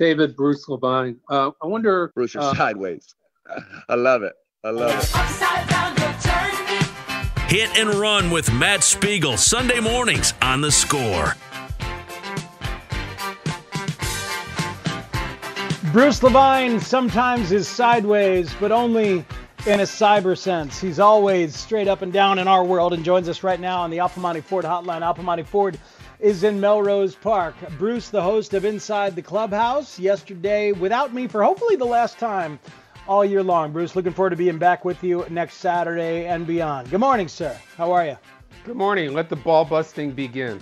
David Bruce Levine. Uh, I wonder. Bruce, you're uh, sideways. I love it. I love it. Hit and Run with Matt Spiegel, Sunday mornings on the score. Bruce Levine sometimes is sideways, but only in a cyber sense. He's always straight up and down in our world and joins us right now on the Al Piemonte Ford hotline. Al Piemonte Ford is in Melrose Park. Bruce, the host of Inside the Clubhouse, yesterday without me for hopefully the last time all year long. Bruce, looking forward to being back with you next Saturday and beyond. Good morning, sir. How are you? Good morning. Let the ball busting begin.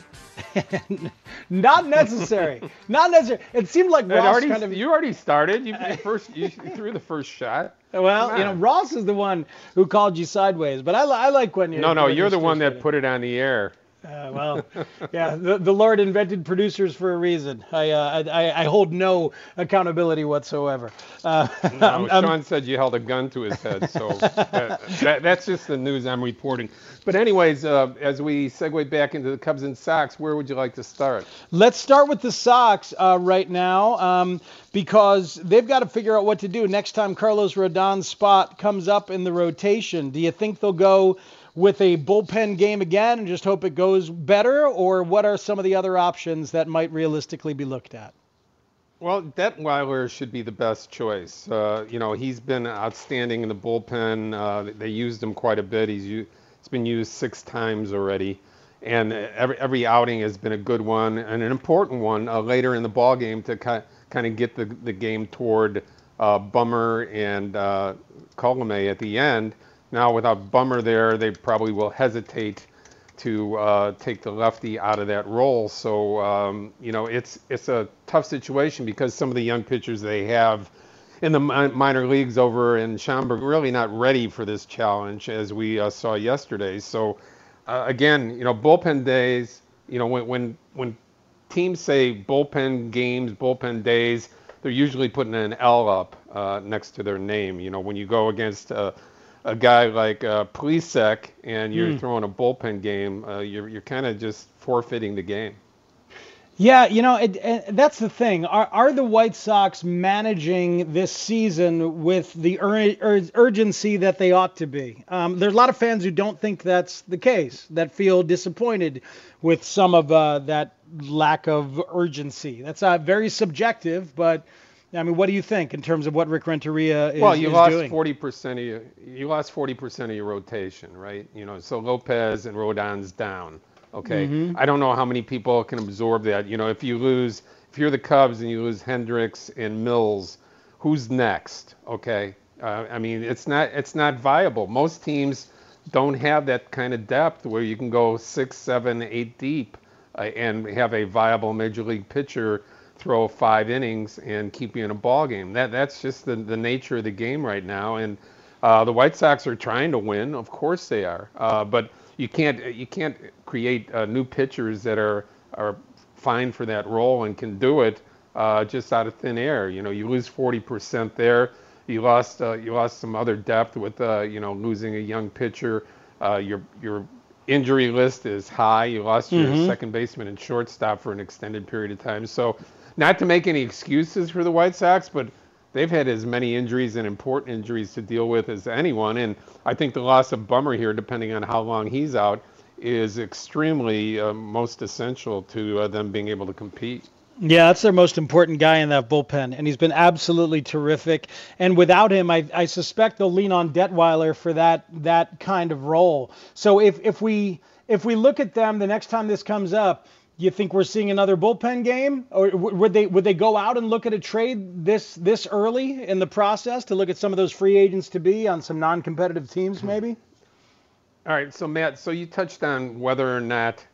Not necessary. Not necessary. It seemed like Ross already, kind of. you already started. You, the first, you threw the first shot. well, you know. Ross is the one who called you sideways, but I, I like when you. No, no, you're the one that put it on the air. Uh, well, yeah, the, the Lord invented producers for a reason. I, uh, I, I hold no accountability whatsoever. Uh, No, I'm- I'm- Sean said you held a gun to his head, so that, that, that's just the news I'm reporting. But anyways, uh, as we segue back into the Cubs and Sox, where would you like to start? Let's start with the Sox uh, right now um, because they've got to figure out what to do next time Carlos Rodon's spot comes up in the rotation. Do you think they'll go with a bullpen game again and just hope it goes better, or what are some of the other options that might realistically be looked at? Well, Detwiler should be the best choice. Uh, you know, he's been outstanding in the bullpen. Uh, they used him quite a bit. He's he's been used six times already, and every every outing has been a good one and an important one uh, later in the ball game to ki- kind of get the the game toward uh, Bummer and uh, Colomé at the end. Now, without Bummer there, they probably will hesitate to uh, take the lefty out of that role. So um, you know it's it's a tough situation because some of the young pitchers they have in the mi- minor leagues over in Schaumburg really not ready for this challenge as we uh, saw yesterday. So uh, again, you know bullpen days. You know when when when teams say bullpen games, bullpen days, they're usually putting an L up uh, next to their name. You know when you go against uh, a guy like uh, Plesac and you're throwing a bullpen game, uh, you're you're kind of just forfeiting the game. Yeah, you know, it, it, that's the thing. Are, are the White Sox managing this season with the ur- ur- urgency that they ought to be? Um, there's a lot of fans who don't think that's the case, that feel disappointed with some of uh, that lack of urgency. That's uh, very subjective, but I mean, what do you think in terms of what Rick Renteria is, well, you is lost doing? 40% of your you lost 40% of your rotation, right? You know, so Lopez and Rodon's down. Okay, Mm-hmm. I don't know how many people can absorb that. You know, if you lose, if you're the Cubs and you lose Hendricks and Mills, who's next? Okay, uh, I mean, it's not it's not viable. Most teams don't have that kind of depth where you can go six, seven, eight deep uh, and have a viable major league pitcher throw five innings and keep you in a ball game. That that's just the, the nature of the game right now. And uh, the White Sox are trying to win, of course they are. Uh, but you can't you can't create uh, new pitchers that are are fine for that role and can do it uh, just out of thin air. You know, you lose 40% there. You lost uh, you lost some other depth with uh, you know losing a young pitcher. Uh, your your injury list is high. You lost your second baseman and shortstop for an extended period of time. So, not to make any excuses for the White Sox, but they've had as many injuries and important injuries to deal with as anyone. And I think the loss of Bummer here, depending on how long he's out, is extremely uh, most essential to uh, them being able to compete. Yeah, that's their most important guy in that bullpen, and he's been absolutely terrific. And without him, I, I suspect they'll lean on Detwiler for that that kind of role. So if if we if we look at them the next time this comes up, you think we're seeing another bullpen game, or would they would they go out and look at a trade this this early in the process to look at some of those free agents to be on some non-competitive teams, maybe? All right, so Matt, so you touched on whether or not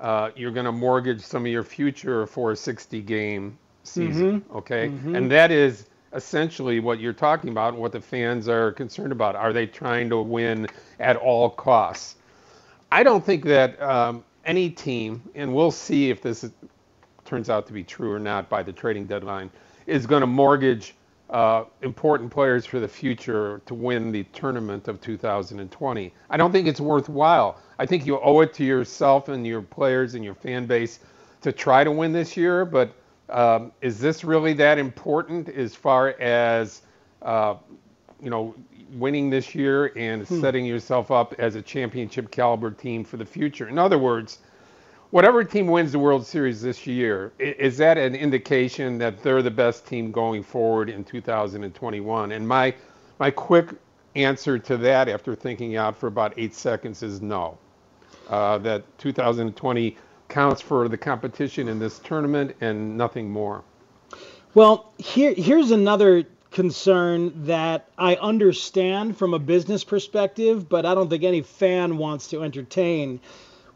uh, you're going to mortgage some of your future for a 60 game season, mm-hmm. okay? Mm-hmm. And that is essentially what you're talking about, what the fans are concerned about. Are they trying to win at all costs? I don't think that um, any team, and we'll see if this is, turns out to be true or not by the trading deadline, is going to mortgage uh, important players for the future to win the tournament of 2020. I don't think it's worthwhile. I think you owe it to yourself and your players and your fan base to try to win this year. But um, is this really that important as far as uh, you know winning this year and hmm. setting yourself up as a championship caliber team for the future? In other words, whatever team wins the World Series this year, is that an indication that they're the best team going forward in 2021? And my my quick answer to that, after thinking out for about eight seconds, is no. Uh, that 2020 counts for the competition in this tournament and nothing more. Well, here here's another concern that I understand from a business perspective, but I don't think any fan wants to entertain,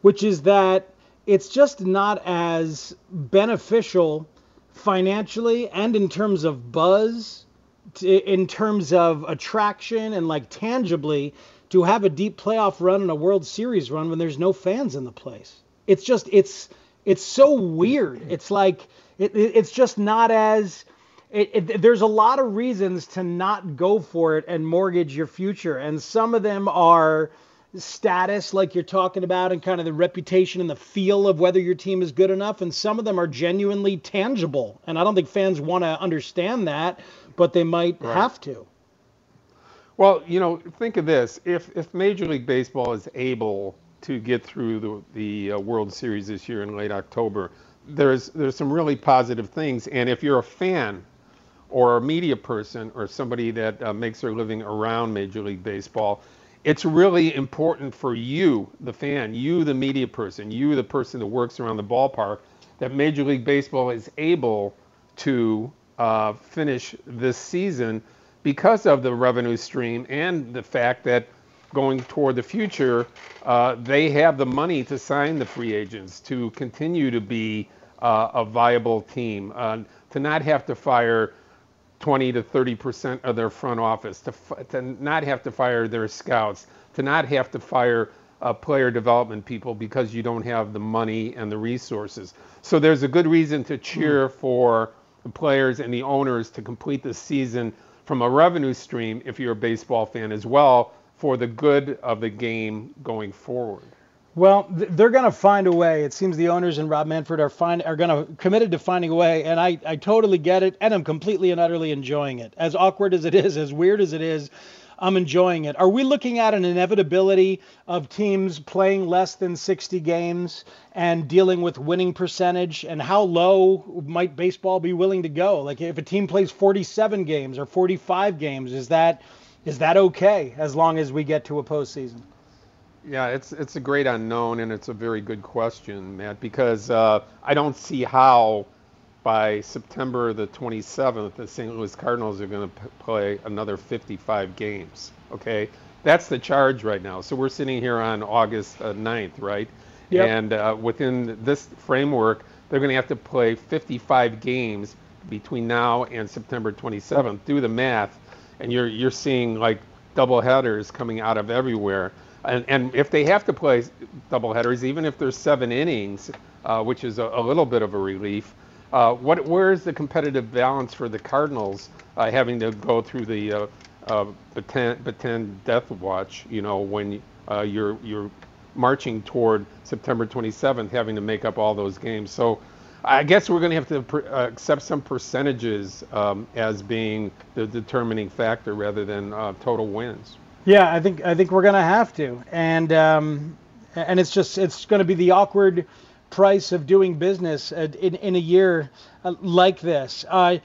which is that it's just not as beneficial financially and in terms of buzz, in terms of attraction and like tangibly to have a deep playoff run and a World Series run when there's no fans in the place. It's just it's it's so weird. It's like it, it's just not as it, it, there's a lot of reasons to not go for it and mortgage your future, and some of them are status, like you're talking about, and kind of the reputation and the feel of whether your team is good enough. And some of them are genuinely tangible. And I don't think fans want to understand that, but they might right. have to. Well, you know, think of this: if if Major League Baseball is able to get through the the uh, World Series this year in late October, there's there's some really positive things. And if you're a fan or a media person or somebody that uh, makes their living around Major League Baseball, it's really important for you, the fan, you, the media person, you, the person that works around the ballpark, that Major League Baseball is able to uh, finish this season because of the revenue stream and the fact that going toward the future, uh, they have the money to sign the free agents to continue to be uh, a viable team, uh, to not have to fire 20 to 30 percent of their front office, to, to not have to fire their scouts, to not have to fire uh, player development people because you don't have the money and the resources. So there's a good reason to cheer hmm. for the players and the owners to complete the season from a revenue stream if you're a baseball fan as well for the good of the game going forward. Well, they're going to find a way. It seems the owners and Rob Manfred are find are going to committed to finding a way, and I I totally get it, and I'm completely and utterly enjoying it. As awkward as it is, as weird as it is, I'm enjoying it. Are we looking at an inevitability of teams playing less than 60 games and dealing with winning percentage? And how low might baseball be willing to go? Like if a team plays 47 games or 45 games, is that is that okay as long as we get to a postseason? Yeah, it's it's a great unknown, and it's a very good question, Matt, because uh, I don't see how by September the 27th the St. Louis Cardinals are going to p- play another 55 games. Okay, that's the charge right now. So we're sitting here on August uh, 9th, right? Yep. And uh, within this framework, they're going to have to play 55 games between now and September 27th. Do the math, and you're you're seeing like double headers coming out of everywhere. And, and if they have to play doubleheaders, even if there's seven innings, uh, which is a, a, little bit of a relief, uh, what where is the competitive balance for the Cardinals uh, having to go through the uh, uh, Bataan death watch? You know, when uh, you're you're marching toward September 27th, having to make up all those games. So. I guess we're going to have to uh, accept some percentages um, as being the determining factor rather than uh, total wins. Yeah, I think I think we're gonna have to, and um, and it's just it's going to be the awkward price of doing business in, in a year uh, like this. Uh,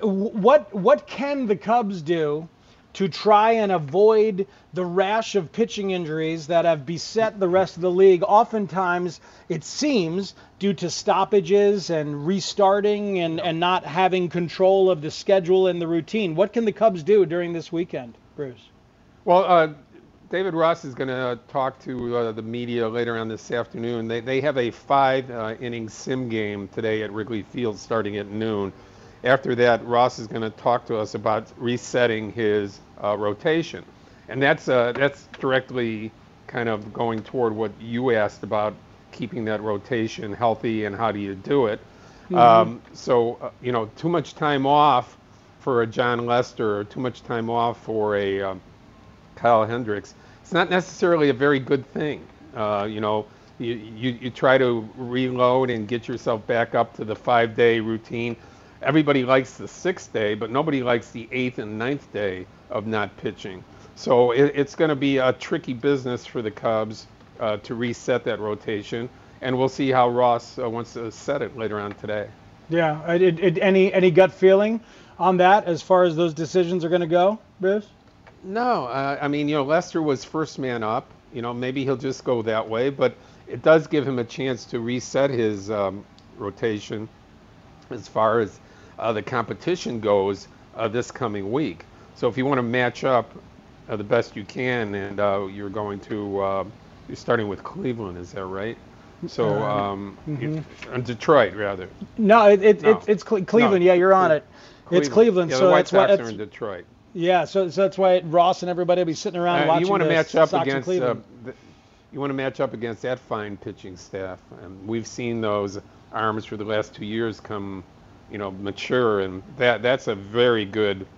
what what can the Cubs do to try and avoid the rash of pitching injuries that have beset the rest of the league? Oftentimes, it seems due to stoppages and restarting and, and not having control of the schedule and the routine. What can the Cubs do during this weekend, Bruce? Well, uh, David Ross is going to talk to uh, the media later on this afternoon. They, they have a five uh, inning sim game today at Wrigley Field starting at noon. After that, Ross is going to talk to us about resetting his uh, rotation. And that's, uh, that's directly kind of going toward what you asked about keeping that rotation healthy and how do you do it. Mm-hmm. Um, so, uh, you know, too much time off for a Jon Lester or too much time off for a um, Kyle Hendricks, it's not necessarily a very good thing. Uh, you know, you, you, you try to reload and get yourself back up to the five day routine. Everybody likes the sixth day, but nobody likes the eighth and ninth day of not pitching. So it, it's going to be a tricky business for the Cubs uh, to reset that rotation, and we'll see how Ross uh, wants to set it later on today. Yeah. It, it, any any gut feeling on that as far as those decisions are going to go, Bruce? No, uh, I mean, you know, Lester was first man up. You know, maybe he'll just go that way, but it does give him a chance to reset his um, rotation as far as uh, the competition goes uh, this coming week. So if you want to match up uh, the best you can, and uh, you're going to uh, you're starting with Cleveland, is that right? So um, mm-hmm. Detroit rather. No, it, it, no. it's it's Cleveland. No. Yeah, you're on it. Cleveland. It's Cleveland. Yeah, so the White that's Sox are in Detroit. Yeah, so, so that's why Ross and everybody will be sitting around uh, watching. You want to match up Sox against. Uh, the, you want to match up against that fine pitching staff, and we've seen those arms for the last two years come, you know, mature, and that that's a very good,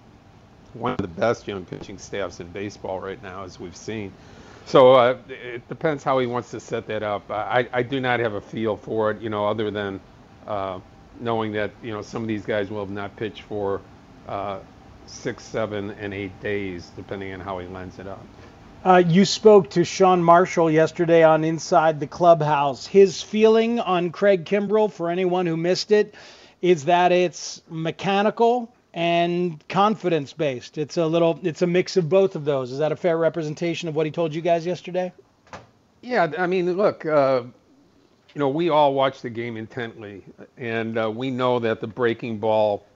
one of the best young pitching staffs in baseball right now, as we've seen. So uh, it depends how he wants to set that up. I, I do not have a feel for it, you know, other than uh, knowing that you know some of these guys will have not pitched for uh, six, seven, and eight days, depending on how he lines it up. Uh, you spoke to Sean Marshall yesterday on Inside the Clubhouse. His feeling on Craig Kimbrel, for anyone who missed it, is that it's mechanical and confidence based. It's a little, it's a mix of both of those. Is that a fair representation of what he told you guys yesterday? Yeah, I mean, look, uh, you know, we all watch the game intently, and uh, we know that the breaking ball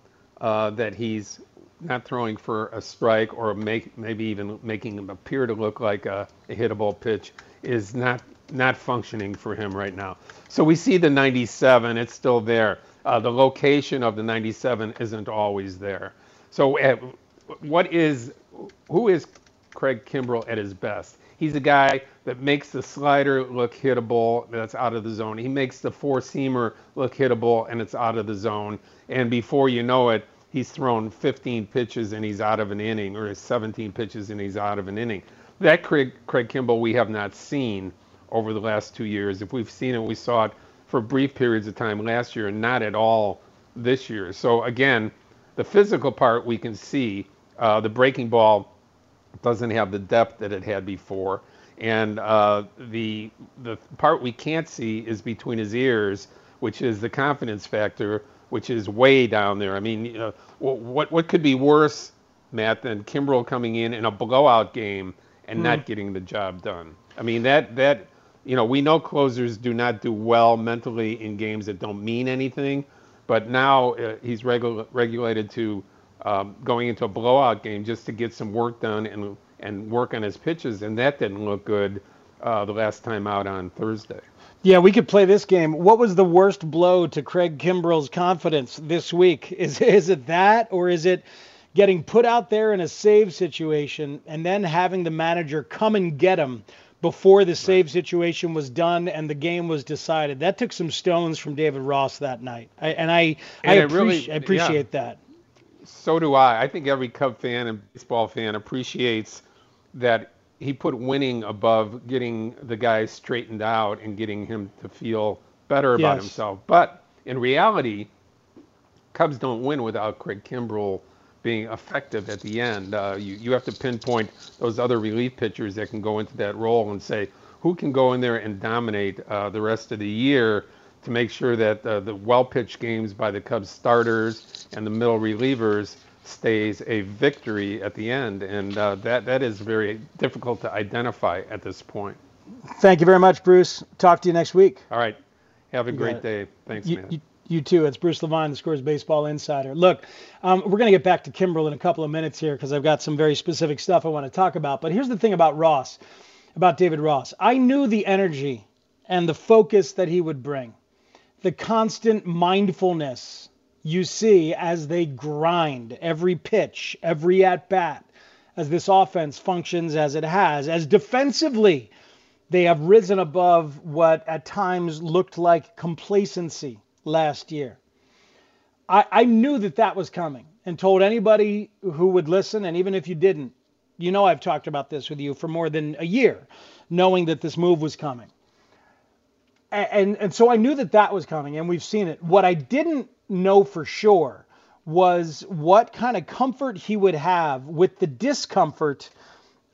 uh, that he's not throwing for a strike or make, maybe even making him appear to look like a, a hittable pitch is not not functioning for him right now. So we see the 97; it's still there. Uh, the location of the 97 isn't always there. So uh, what is who is Craig Kimbrel at his best? He's a guy that makes the slider look hittable, that's out of the zone. He makes the four seamer look hittable, and it's out of the zone. And before you know it, he's thrown 15 pitches and he's out of an inning, or 17 pitches and he's out of an inning. That Craig, Craig Kimbrel we have not seen over the last two years. If we've seen it, we saw it for brief periods of time last year and not at all this year. So again, the physical part we can see. Uh, the breaking ball doesn't have the depth that it had before, and uh, the the part we can't see is between his ears, which is the confidence factor which is way down there. I mean, uh, what what could be worse, Matt, than Kimbrel coming in in a blowout game and mm. not hmm. getting the job done? I mean, that that you know, we know closers do not do well mentally in games that don't mean anything, but now uh, he's regu- regulated to um, going into a blowout game just to get some work done and and work on his pitches, and that didn't look good uh, the last time out on Thursday. Yeah, we could play this game. What was the worst blow to Craig Kimbrel's confidence this week? Is is it that or is it getting put out there in a save situation and then having the manager come and get him before the save situation was done and the game was decided? That took some stones from David Ross that night. I, and I and I, appreci- really, I appreciate yeah. that. So do I. I think every Cub fan and baseball fan appreciates that he put winning above getting the guy straightened out and getting him to feel better about yes. himself. But in reality, Cubs don't win without Craig Kimbrel being effective at the end. Uh, you, you have to pinpoint those other relief pitchers that can go into that role and say, who can go in there and dominate uh, the rest of the year to make sure that uh, the well pitched games by the Cubs starters and the middle relievers stays a victory at the end, and uh, that that is very difficult to identify at this point. Thank you very much, Bruce. Talk to you next week. All right. Have a great day. Thanks, you, man. You, you too. It's Bruce Levine, the Scores Baseball Insider. Look, um, we're going to get back to Kimbrel in a couple of minutes here because I've got some very specific stuff I want to talk about. But here's the thing about Ross, about David Ross. I knew the energy and the focus that he would bring, the constant mindfulness you see as they grind every pitch, every at bat, as this offense functions as it has, as defensively they have risen above what at times looked like complacency last year. I, I knew that that was coming and told anybody who would listen, and even if you didn't, you know I've talked about this with you for more than a year, knowing that this move was coming. And, and, and so I knew that that was coming, and we've seen it. What I didn't know for sure was what kind of comfort he would have with the discomfort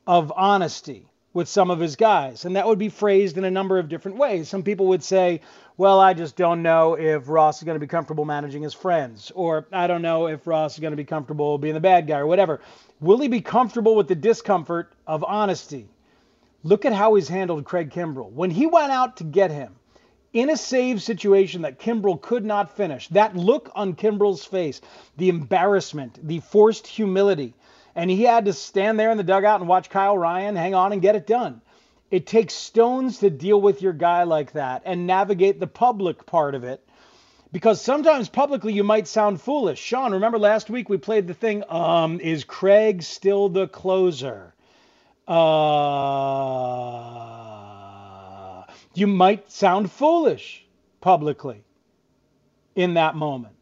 of honesty with some of his guys. And that would be phrased in a number of different ways. Some people would say, well, I just don't know if Ross is going to be comfortable managing his friends, or I don't know if Ross is going to be comfortable being the bad guy, or whatever. Will he be comfortable with the discomfort of honesty? Look at how he's handled Craig Kimbrel. When he went out to get him in a save situation that Kimbrel could not finish, that look on Kimbrel's face, the embarrassment, the forced humility, and he had to stand there in the dugout and watch Kyle Ryan hang on and get it done. It takes stones to deal with your guy like that and navigate the public part of it because sometimes publicly you might sound foolish. Sean, remember last week we played the thing, um, is Craig still the closer? Uh, you might sound foolish publicly in that moment.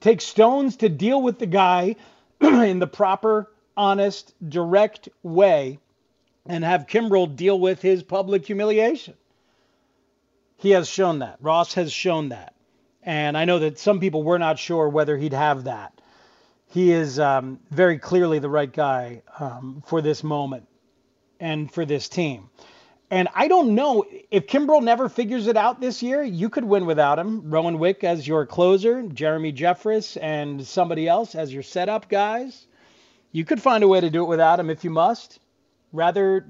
Take stones to deal with the guy in the proper, honest, direct way and have Kimbrel deal with his public humiliation. He has shown that. Ross has shown that. And I know that some people were not sure whether he'd have that. He is um, very clearly the right guy um, for this moment and for this team. And I don't know if Kimbrel never figures it out this year, you could win without him. Rowan Wick as your closer, Jeremy Jeffress and somebody else as your setup guys. You could find a way to do it without him if you must. Rather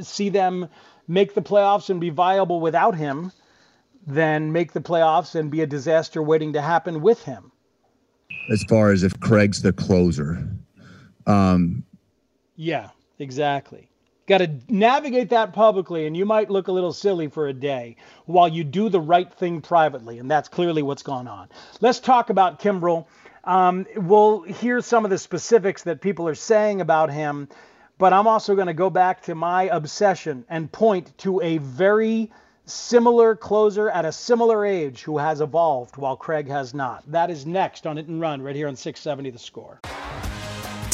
see them make the playoffs and be viable without him than make the playoffs and be a disaster waiting to happen with him. As far as if Craig's the closer. Um, yeah, exactly. Got to navigate that publicly, and you might look a little silly for a day while you do the right thing privately, and that's clearly what's gone on. Let's talk about Kimbrel. Um, we'll hear some of the specifics that people are saying about him, but I'm also going to go back to my obsession and point to a very similar closer at a similar age who has evolved while Craig has not. That is next on Hit and Run right here on 670 The Score.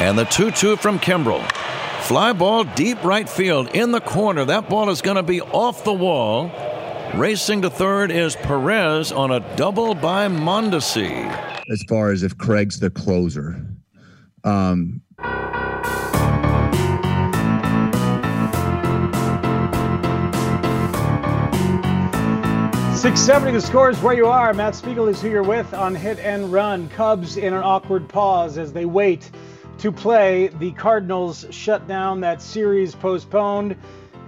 And the 2 2 from Kimbrel. Fly ball deep right field in the corner. That ball is going to be off the wall. Racing to third is Perez on a double by Mondesi. as far as if Craig's the closer. Um, 670 the score is where you are. Matt Spiegel is who you're with on Hit and Run. Cubs in an awkward pause as they wait to play. The Cardinals shut down that series postponed.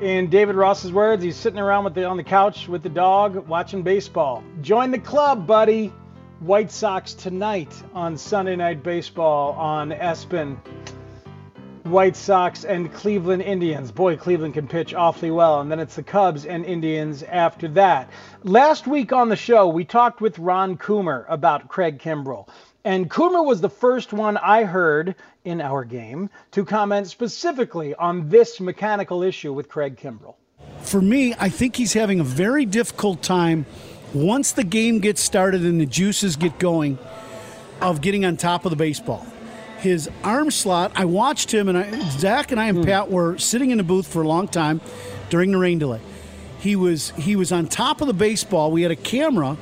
In David Ross's words, he's sitting around with the, on the couch with the dog watching baseball. Join the club, buddy. White Sox tonight on Sunday Night Baseball on ESPN. White Sox and Cleveland Indians. Boy, Cleveland can pitch awfully well. And then it's the Cubs and Indians after that. Last week on the show, we talked with Ron Coomer about Craig Kimbrel. And Coomer was the first one I heard in our game to comment specifically on this mechanical issue with Craig Kimbrel. For me, I think he's having a very difficult time once the game gets started and the juices get going of getting on top of the baseball his arm slot. I watched him, and I, Zach and I and mm. Pat were sitting in the booth for a long time during the rain delay. He was he was on top of the baseball. We had a camera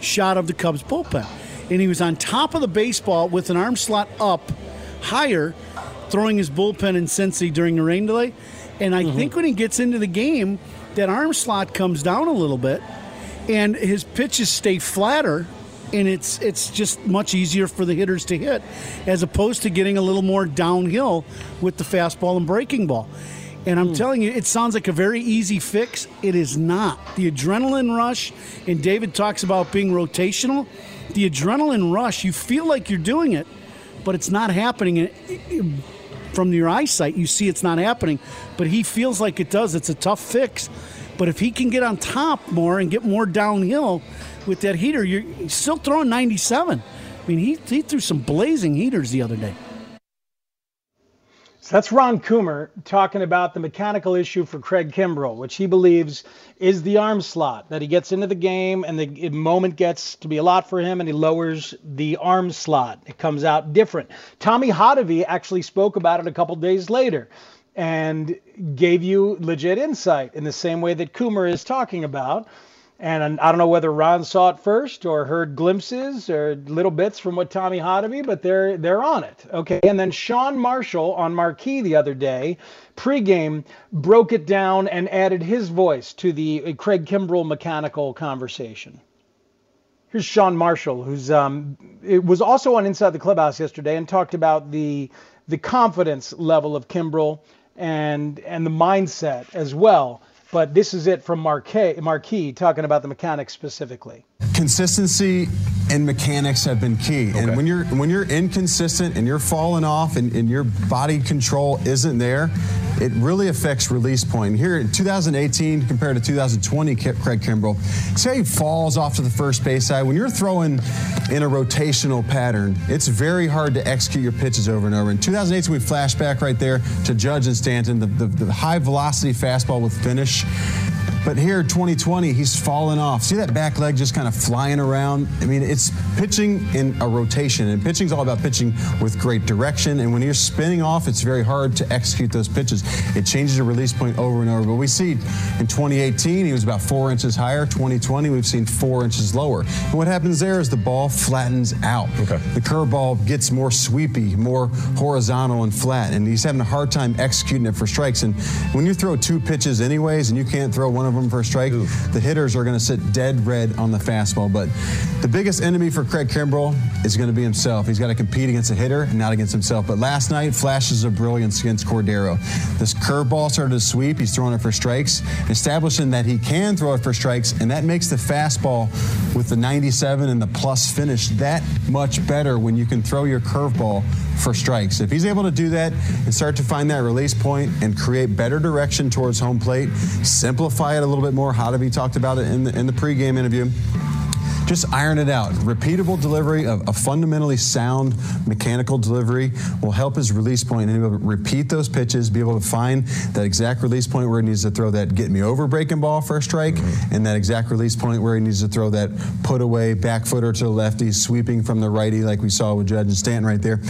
shot of the Cubs bullpen, and he was on top of the baseball with an arm slot up higher, throwing his bullpen in Cincy during the rain delay. And I mm-hmm. think when he gets into the game, that arm slot comes down a little bit, and his pitches stay flatter and it's it's just much easier for the hitters to hit as opposed to getting a little more downhill with the fastball and breaking ball. And I'm mm. telling you, it sounds like a very easy fix. It is not. The adrenaline rush, and David talks about being rotational. The adrenaline rush, you feel like you're doing it, but it's not happening. From your eyesight, you see it's not happening, but he feels like it does. It's a tough fix. But if he can get on top more and get more downhill, with that heater, you're still throwing 97. I mean, he, he threw some blazing heaters the other day. So that's Ron Coomer talking about the mechanical issue for Craig Kimbrel, which he believes is the arm slot that he gets into the game and the moment gets to be a lot for him and he lowers the arm slot. It comes out different. Tommy Hotovy actually spoke about it a couple days later and gave you legit insight in the same way that Coomer is talking about and I don't know whether Ron saw it first or heard glimpses or little bits from what Tommy Hotovy, but they're they're on it. Okay. And then Sean Marshall on Marquee the other day, pregame, broke it down and added his voice to the Craig Kimbrel mechanical conversation. Here's Sean Marshall, who's um, it was also on Inside the Clubhouse yesterday and talked about the the confidence level of Kimbrel and and the mindset as well but this is it from Marquee, talking about the mechanics specifically. Consistency and mechanics have been key. Okay. And when you're when you're inconsistent and you're falling off and, and your body control isn't there, it really affects release point. Here in 2018 compared to 2020, Craig Kimbrel, say he falls off to the first base side. When you're throwing in a rotational pattern, it's very hard to execute your pitches over and over. In 2018, we flash back right there to Judge and Stanton, the, the, the high velocity fastball with finish. But here, 2020, he's fallen off. See that back leg just kind of flying around? I mean, it's pitching in a rotation, and pitching's all about pitching with great direction. And when you're spinning off, it's very hard to execute those pitches. It changes the release point over and over. But we see in 2018, he was about four inches higher. 2020, we've seen four inches lower. And what happens there is the ball flattens out. Okay. The curveball gets more sweepy, more horizontal and flat, and he's having a hard time executing it for strikes. And when you throw two pitches anyways, and you can't throw one of them for a strike, Oof. the hitters are going to sit dead red on the fastball. But the biggest enemy for Craig Kimbrel is going to be himself. He's got to compete against a hitter and not against himself. But last night, flashes of brilliance against Cordero. This curveball started to sweep. He's throwing it for strikes, establishing that he can throw it for strikes, and that makes the fastball with the 97 and the plus finish that much better when you can throw your curveball for strikes. If he's able to do that and start to find that release point and create better direction towards home plate, simplify it a little bit more. How he talked about it in the, in the pregame interview just iron it out. Repeatable delivery, a, a, fundamentally sound mechanical delivery will help his release point and be able to repeat those pitches, be able to find that exact release point where he needs to throw that get me over breaking ball for a strike, mm-hmm. and that exact release point where he needs to throw that put away back footer to the lefty, sweeping from the righty like we saw with Judge and Stanton right there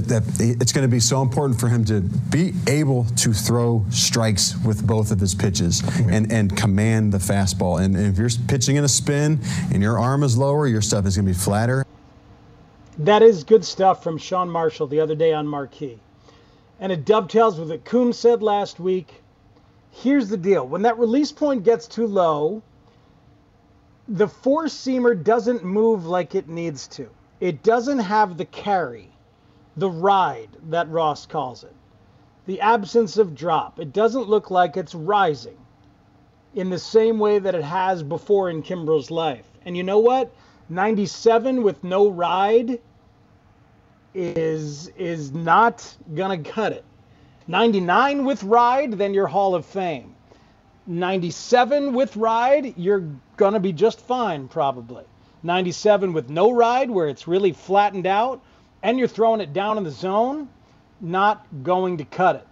that, that it's going to be so important for him to be able to throw strikes with both of his pitches mm-hmm. and, and command the fastball. And, and if you're pitching in a spin and your arm is lower, your stuff is going to be flatter. That is good stuff from Sean Marshall the other day on Marquee. And it dovetails with what Coom said last week. Here's the deal when that release point gets too low, the four seamer doesn't move like it needs to. It doesn't have the carry the ride that Ross calls it. the absence of drop. It doesn't look like it's rising in the same way that it has before in Kimbrel's life. And you know what? 97 with no ride is is not gonna cut it. 99 with ride, then you're Hall of Fame. 97 with ride, you're gonna be just fine probably. 97 with no ride, where it's really flattened out, and you're throwing it down in the zone, not going to cut it.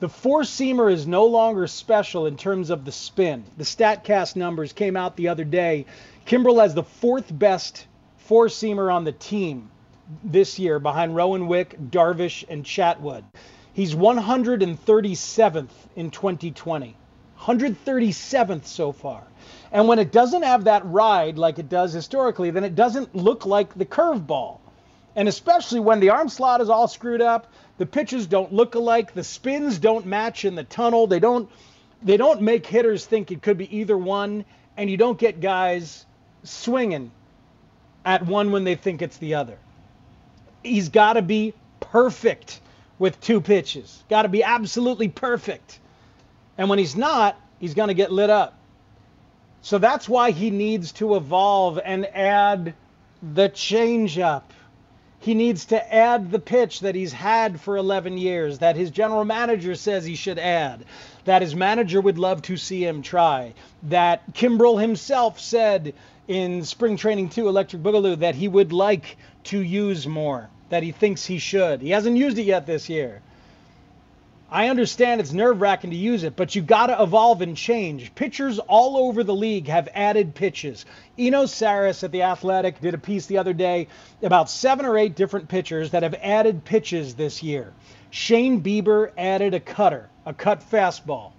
The four seamer is no longer special in terms of the spin. The StatCast numbers came out the other day. Kimbrel has the fourth best four seamer on the team this year behind Rowan Wick, Darvish, and Chatwood. He's 137th in 2020. 137th so far. And when it doesn't have that ride like it does historically, then it doesn't look like the curveball. And especially when the arm slot is all screwed up, the pitches don't look alike, the spins don't match in the tunnel, they don't they don't make hitters think it could be either one, and you don't get guys swinging at one when they think it's the other. He's got to be perfect with two pitches. Got to be absolutely perfect. And when he's not, he's going to get lit up. So that's why he needs to evolve and add the changeup. He needs to add the pitch that he's had for 11 years, that his general manager says he should add, that his manager would love to see him try, that Kimbrel himself said in Spring Training 2 Electric Boogaloo that he would like to use more, that he thinks he should. He hasn't used it yet this year. I understand it's nerve wracking to use it, but you got to evolve and change. Pitchers all over the league have added pitches. Eno Sarris at The Athletic did a piece the other day about seven or eight different pitchers that have added pitches this year. Shane Bieber added a cutter, a cut fastball.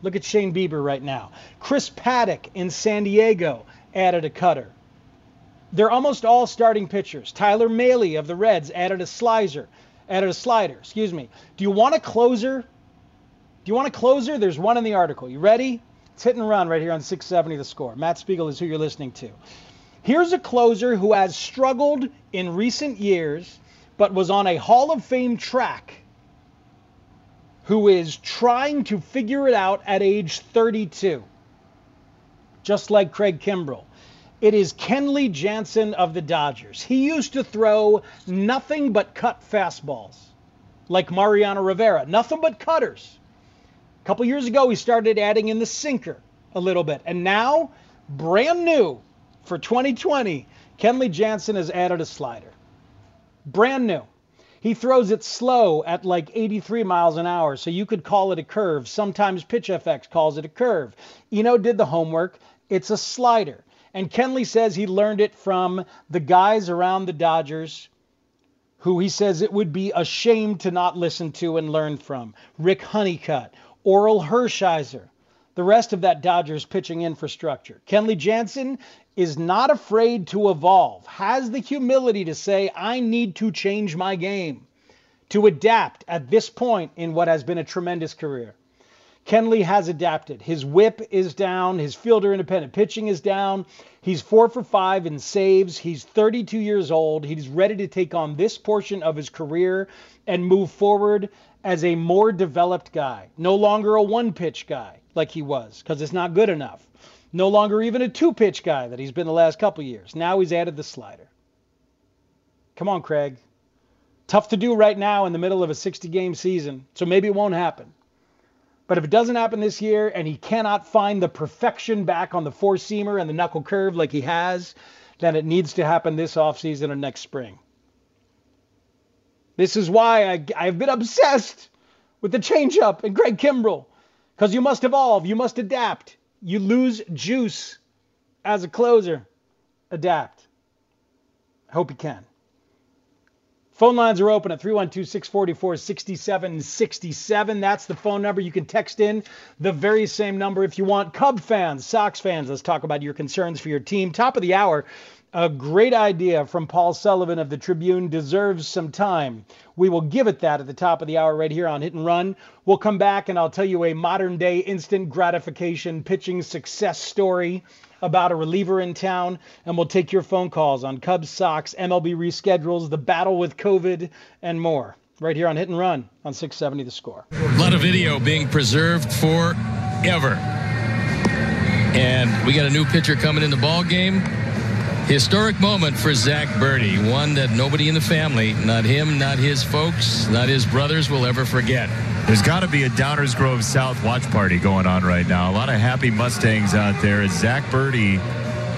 Look at Shane Bieber right now. Chris Paddack in San Diego added a cutter. They're almost all starting pitchers. Tyler Mahle of the Reds added a slicer added a slider. Excuse me. Do you want a closer? Do you want a closer? There's one in the article. You ready? It's hit and run right here on 670 The Score. Matt Spiegel is who you're listening to. Here's a closer who has struggled in recent years, but was on a Hall of Fame track, who is trying to figure it out at age 32, just like Craig Kimbrel. It is Kenley Jansen of the Dodgers. He used to throw nothing but cut fastballs, like Mariano Rivera, nothing but cutters. A couple years ago, he started adding in the sinker a little bit. And now, brand new for 2020, Kenley Jansen has added a slider. Brand new. He throws it slow at like 83 miles an hour, so you could call it a curve. Sometimes PitchFX calls it a curve. Eno did the homework. It's a slider. And Kenley says he learned it from the guys around the Dodgers who he says it would be a shame to not listen to and learn from. Rick Honeycutt, Orel Hershiser, the rest of that Dodgers pitching infrastructure. Kenley Jansen is not afraid to evolve, has the humility to say, I need to change my game, to adapt at this point in what has been a tremendous career. Kenley has adapted. His whip is down. His fielder independent pitching is down. He's four for five in saves. He's 32 years old. He's ready to take on this portion of his career and move forward as a more developed guy. No longer a one pitch guy like he was because it's not good enough. No longer even a two pitch guy that he's been the last couple years. Now he's added the slider. Come on, Craig. Tough to do right now in the middle of a 60 game season, so maybe it won't happen. But if it doesn't happen this year and he cannot find the perfection back on the four seamer and the knuckle curve like he has, then it needs to happen this offseason or next spring. This is why I, I've been obsessed with the changeup and Greg Kimbrel. Because you must evolve, you must adapt. You lose juice as a closer. Adapt. I hope you can. Phone lines are open at 312 644 6767. That's the phone number. You can text in the very same number if you want. Cub fans, Sox fans, let's talk about your concerns for your team. Top of the hour, a great idea from Paul Sullivan of the Tribune deserves some time. We will give it that at the top of the hour right here on Hit and Run. We'll come back and I'll tell you a modern day instant gratification pitching success story about a reliever in town, and we'll take your phone calls on Cubs, Sox, MLB reschedules, the battle with COVID, and more. right here on Hit and Run on 670 The Score. A lot of video being preserved forever. And we got a new pitcher coming in the ball game. Historic moment for Zach Burdi, one that nobody in the family, not him, not his folks, not his brothers, will ever forget. There's got to be a Downers Grove South watch party going on right now. A lot of happy Mustangs out there as Zach Burdi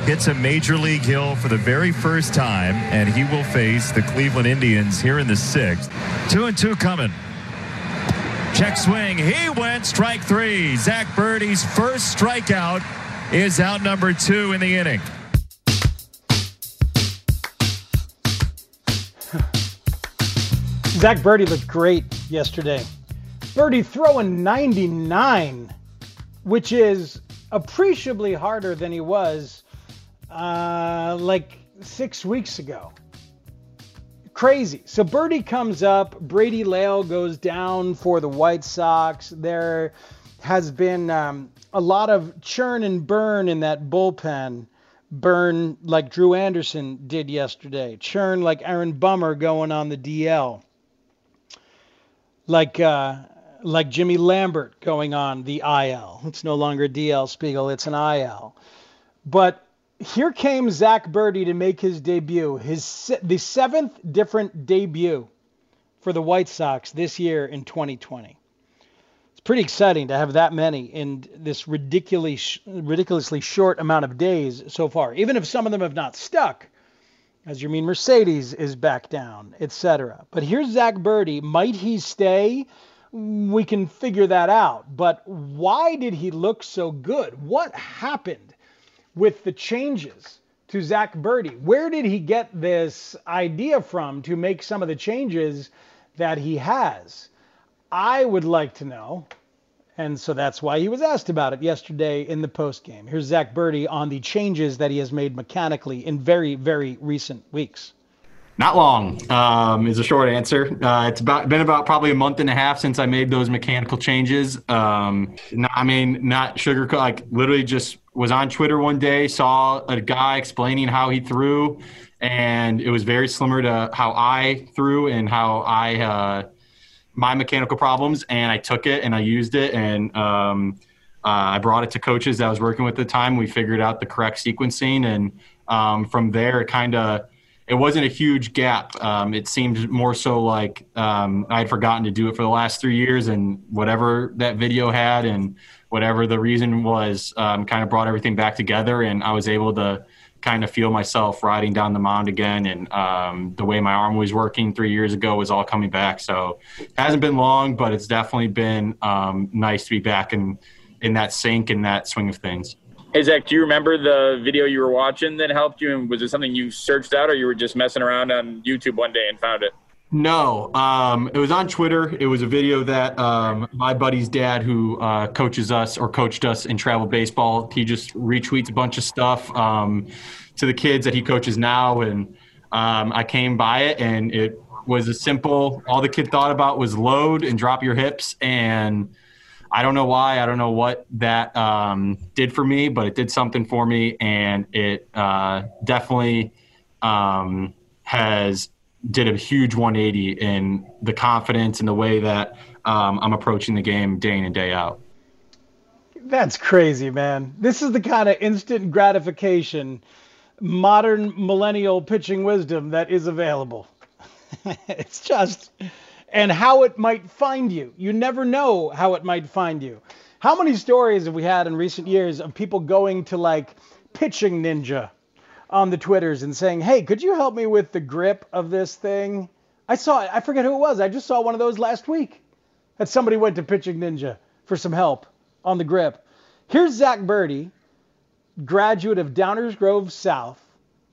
hits a major league hill for the very first time, and he will face the Cleveland Indians here in the sixth. Two and two coming. Check swing. He went strike three. Zach Burdi's first strikeout is out number two in the inning. Zach Burdi looked great yesterday. Burdi throwing 99, which is appreciably harder than he was uh, like six weeks ago. Crazy. So Burdi comes up. Brady Lail goes down for the White Sox. There has been um, a lot of churn and burn in that bullpen. Burn like Drew Anderson did yesterday. Churn like Aaron Bummer going on the DL. Like uh, like Jimmy Lambert going on the IL. It's no longer DL Spiegel, it's an IL. But here came Zach Burdi to make his debut, his the seventh different debut for the White Sox this year in 2020. It's pretty exciting to have that many in this ridiculously ridiculously short amount of days so far. Even if some of them have not stuck, as Yermin Mercedes is back down, etc. But here's Zach Burdi. Might he stay? We can figure that out. But why did he look so good? What happened with the changes to Zach Burdi? Where did he get this idea from to make some of the changes that he has? I would like to know. And so that's why he was asked about it yesterday in the post game. Here's Zach Burdi on the changes that he has made mechanically in very, very recent weeks. Not long um, is a short answer. Uh, it's about been about probably a month and a half since I made those mechanical changes. Um, not, I mean, not sugar. Like literally, just was on Twitter one day, saw a guy explaining how he threw, and it was very similar to how I threw and how I uh, my mechanical problems. And I took it and I used it, and um, uh, I brought it to coaches that I was working with at the time. We figured out the correct sequencing, and um, from there, it kind of it wasn't a huge gap. Um, it seemed more so like um, I had forgotten to do it for the last three years, and whatever that video had and whatever the reason was, um, kind of brought everything back together, and I was able to kind of feel myself riding down the mound again, and um, the way my arm was working three years ago was all coming back. So it hasn't been long, but it's definitely been um, nice to be back in in that sync and that swing of things. Hey Zack, do you remember the video you were watching that helped you? And was it something you searched out, or you were just messing around on YouTube one day and found it? No, um, it was on Twitter. It was a video that um, my buddy's dad, who uh, coaches us or coached us in travel baseball, he just retweets a bunch of stuff um, to the kids that he coaches now, and um, I came by it, and it was a simple. All the kid thought about was load and drop your hips, and I don't know why. I don't know what that um, did for me, but it did something for me, and it uh, definitely um, has did a huge 180 in the confidence and the way that um, I'm approaching the game day in and day out. That's crazy, man. This is the kind of instant gratification, modern millennial pitching wisdom that is available. it's just and how it might find you. You never know how it might find you. How many stories have we had in recent years of people going to like pitching ninja on the Twitters and saying, "Hey, could you help me with the grip of this thing?" I saw I forget who it was. I just saw one of those last week. That somebody went to pitching ninja for some help on the grip. Here's Zach Burdi, graduate of Downers Grove South,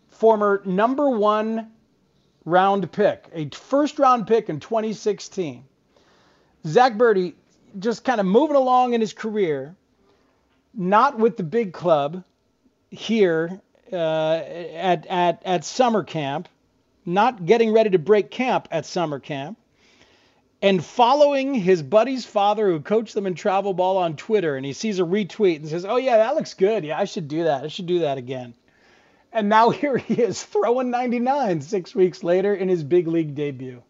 former number one round pick, a first round pick in 2016. Zach Burdi just kind of moving along in his career, not with the big club here uh, at, at, at summer camp, not getting ready to break camp at summer camp, and following his buddy's father who coached them in travel ball on Twitter. And he sees a retweet and says, Oh, yeah, that looks good. Yeah, I should do that. I should do that again. And now here he is throwing 99 six weeks later in his big league debut.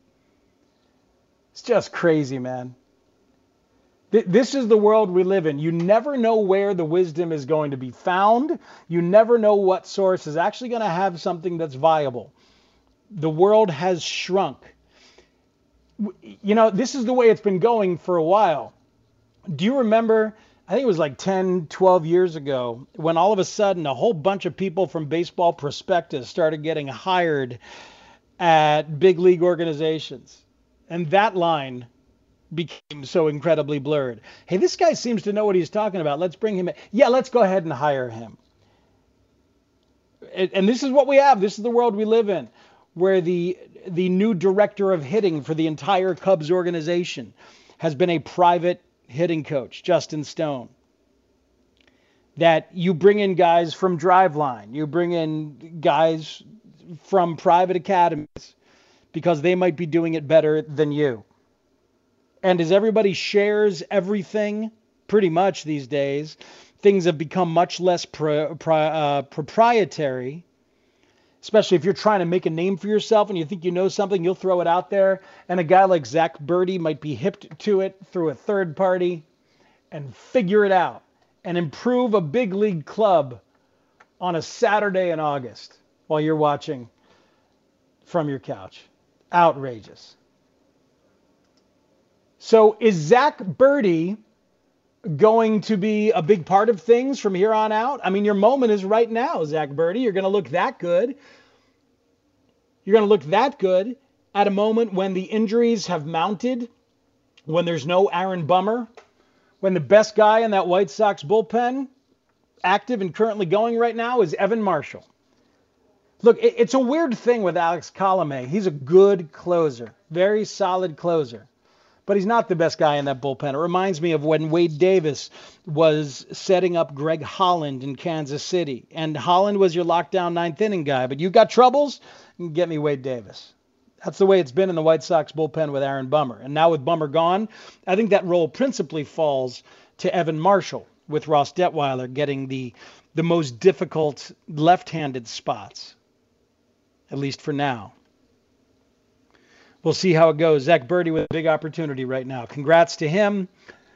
It's just crazy, man. This is the world we live in. You never know where the wisdom is going to be found. You never know what source is actually going to have something that's viable. The world has shrunk. You know, this is the way it's been going for a while. Do you remember? I think it was like 10, 12 years ago when all of a sudden a whole bunch of people from Baseball Prospectus started getting hired at big league organizations. And that line became so incredibly blurred. Hey, this guy seems to know what he's talking about. Let's bring him in. Yeah, let's go ahead and hire him. And this is what we have. This is the world we live in, where the the new director of hitting for the entire Cubs organization has been a private hitting coach, Justin Stone. That you bring in guys from Driveline, you bring in guys from private academies because they might be doing it better than you. And as everybody shares everything pretty much these days, things have become much less pro, pro, uh, proprietary. Especially if you're trying to make a name for yourself and you think you know something, you'll throw it out there. And a guy like Zach Burdi might be hipped to it through a third party and figure it out and improve a big league club on a Saturday in August while you're watching from your couch. Outrageous. So is Zach Burdi going to be a big part of things from here on out? I mean, your moment is right now, Zach Burdi. You're going to look that good. You're going to look that good at a moment when the injuries have mounted, when there's no Aaron Bummer, when the best guy in that White Sox bullpen, active and currently going right now, is Evan Marshall. Look, it's a weird thing with Alex Colome. He's a good closer, very solid closer but he's not the best guy in that bullpen. It reminds me of when Wade Davis was setting up Greg Holland in Kansas City, and Holland was your lockdown ninth inning guy. But you got troubles, get me Wade Davis. That's the way it's been in the White Sox bullpen with Aaron Bummer. And now with Bummer gone, I think that role principally falls to Evan Marshall, with Ross Detwiler getting the the most difficult left-handed spots, at least for now we'll see how it goes. Zach Burdi with a big opportunity right now. Congrats to him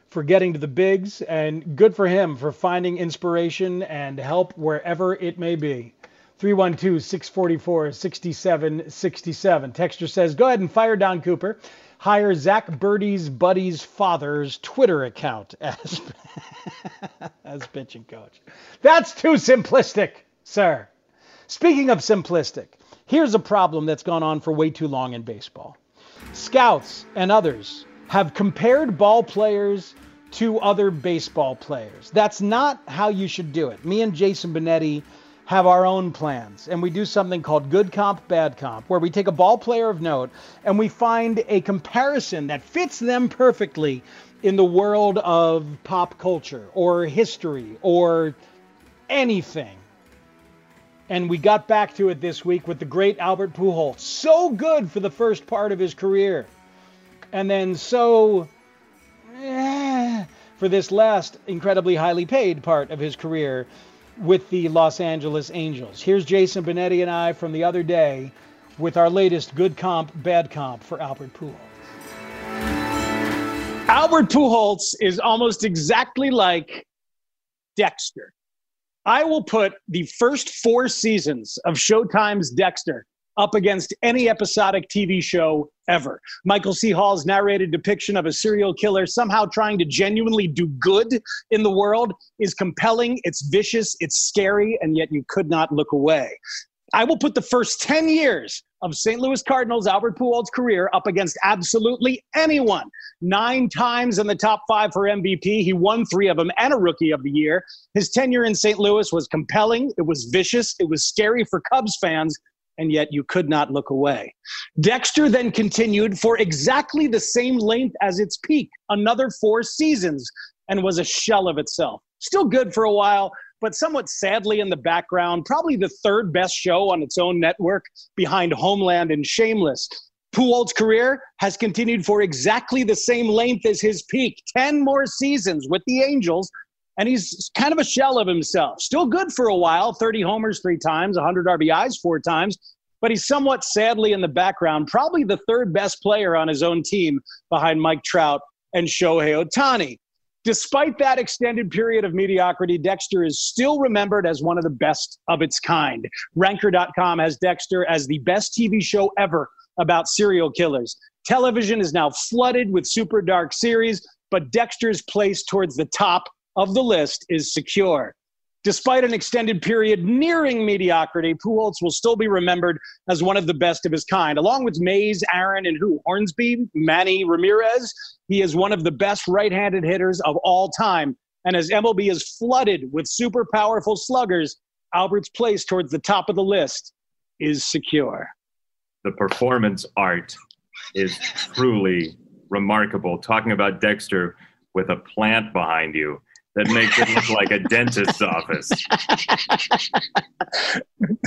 for getting to the bigs, and good for him for finding inspiration and help wherever it may be. 312 644 6767. Texture says, Go ahead and fire Don Cooper. Hire Zach Burdi's buddy's father's Twitter account as, as pitching coach. That's too simplistic, sir. Speaking of simplistic, here's a problem that's gone on for way too long in baseball. Scouts and others have compared ball players to other baseball players. That's not how you should do it. Me and Jason Benetti have our own plans, and we do something called good comp, bad comp, where we take a ball player of note and we find a comparison that fits them perfectly in the world of pop culture or history or anything. And we got back to it this week with the great Albert Pujols. So good for the first part of his career. And then so eh, for this last incredibly highly paid part of his career with the Los Angeles Angels. Here's Jason Benetti and I from the other day with our latest good comp, bad comp for Albert Pujols. Albert Pujols is almost exactly like Dexter. I will put the first four seasons of Showtime's Dexter up against any episodic TV show ever. Michael C. Hall's narrated depiction of a serial killer somehow trying to genuinely do good in the world is compelling, it's vicious, it's scary, and yet you could not look away. I will put the first 10 years of St. Louis Cardinals Albert Pujols' career up against absolutely anyone. Nine times in the top five for MVP. He won three of them and a Rookie of the Year. His tenure in St. Louis was compelling. It was vicious. It was scary for Cubs fans, and yet you could not look away. Dexter then continued for exactly the same length as its peak, another four seasons, and was a shell of itself. Still good for a while, but somewhat sadly in the background, probably the third best show on its own network behind Homeland and Shameless. Pujols' career has continued for exactly the same length as his peak 10 more seasons with the Angels, and he's kind of a shell of himself. Still good for a while 30 homers three times, 100 RBIs four times, but he's somewhat sadly in the background, probably the third best player on his own team behind Mike Trout and Shohei Ohtani. Despite that extended period of mediocrity, Dexter is still remembered as one of the best of its kind. Ranker.com has Dexter as the best TV show ever about serial killers. Television is now flooded with super dark series, but Dexter's place towards the top of the list is secure. Despite an extended period nearing mediocrity, Pujols will still be remembered as one of the best of his kind. Along with Mays, Aaron, and who? Hornsby, Manny Ramirez. He is one of the best right-handed hitters of all time. And as MLB is flooded with super powerful sluggers, Albert's place towards the top of the list is secure. The performance art is truly remarkable. Talking about Dexter with a plant behind you that makes it look like a dentist's office.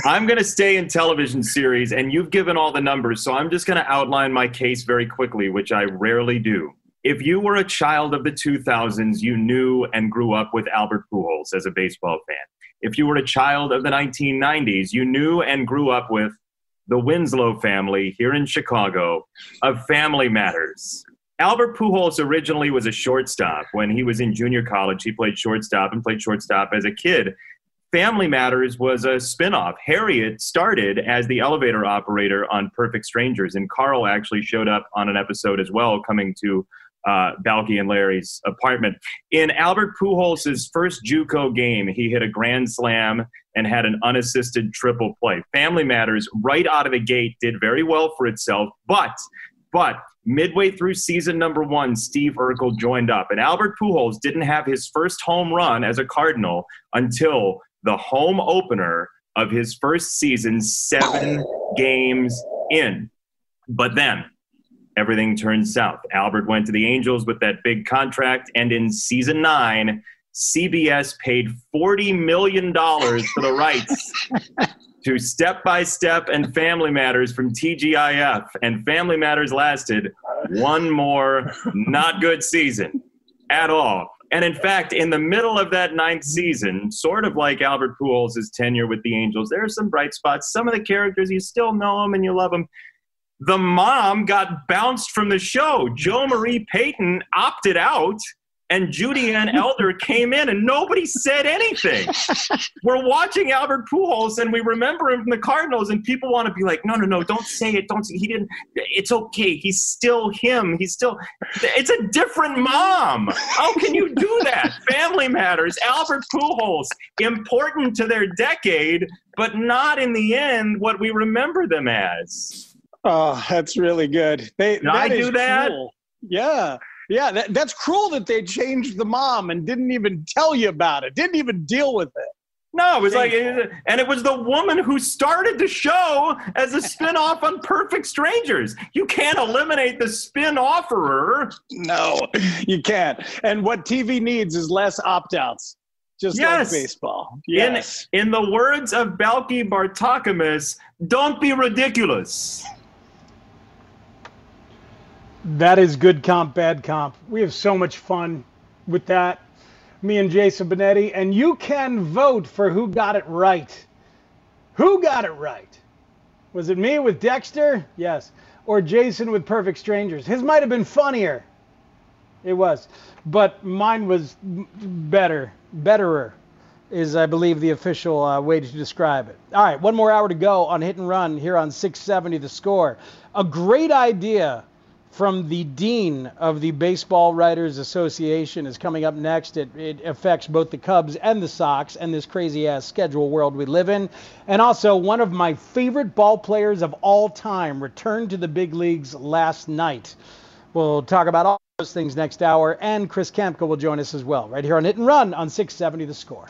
I'm going to stay in television series, and you've given all the numbers, so I'm just going to outline my case very quickly, which I rarely do. If you were a child of the 2000s, you knew and grew up with Albert Pujols as a baseball fan. If you were a child of the 1990s, you knew and grew up with the Winslow family here in Chicago of Family Matters. Albert Pujols originally was a shortstop. When he was in junior college, he played shortstop and played shortstop as a kid. Family Matters was a spinoff. Harriet started as the elevator operator on Perfect Strangers, and Carl actually showed up on an episode as well, coming to uh, Balki and Larry's apartment. In Albert Pujols' first JUCO game, he hit a grand slam and had an unassisted triple play. Family Matters, right out of the gate, did very well for itself, but but midway through season number one, Steve Urkel joined up, and Albert Pujols didn't have his first home run as a Cardinal until the home opener of his first season, seven games in. But then everything turned south. Albert went to the Angels with that big contract, and in season nine, CBS paid $40 million for the rights to Step by Step and Family Matters from TGIF. And Family Matters lasted one more not good season at all. And in fact, in the middle of that ninth season, sort of like Albert Pujols' tenure with the Angels, there are some bright spots. Some of the characters, you still know them and you love them. The mom got bounced from the show. Jo Marie Payton opted out and Judy Ann Elder came in and nobody said anything. We're watching Albert Pujols and we remember him from the Cardinals and people want to be like, no, no, no, don't say it. Don't say, he didn't. It's okay. He's still him. He's still, it's a different mom. How can you do that? Family matters. Albert Pujols, important to their decade, but not in the end what we remember them as. Oh, that's really good. They, Did I do that? Cool. Yeah. Yeah, that, that's cruel that they changed the mom and didn't even tell you about it, didn't even deal with it. No, it was like, and it was the woman who started the show as a spin-off on Perfect Strangers. You can't eliminate the spin-offerer. No, you can't. And what TV needs is less opt-outs, just yes. like baseball. Yes. In, in the words of Balki Bartokomous, don't be ridiculous. That is good comp, bad comp. We have so much fun with that. Me and Jason Benetti, and you can vote for who got it right. Who got it right? Was it me with Dexter? Yes. Or Jason with Perfect Strangers? His might have been funnier. It was. But mine was better. Betterer is, I believe, the official uh, way to describe it. All right, one more hour to go on Hit and Run here on 670 The Score. A great idea from the dean of the Baseball Writers Association is coming up next. It, it, affects both the Cubs and the Sox and this crazy ass schedule world we live in. And also, one of my favorite ball players of all time returned to the big leagues last night. We'll talk about all those things next hour, and Chris Kamka will join us as well, right here on Hit and Run on 670 The Score.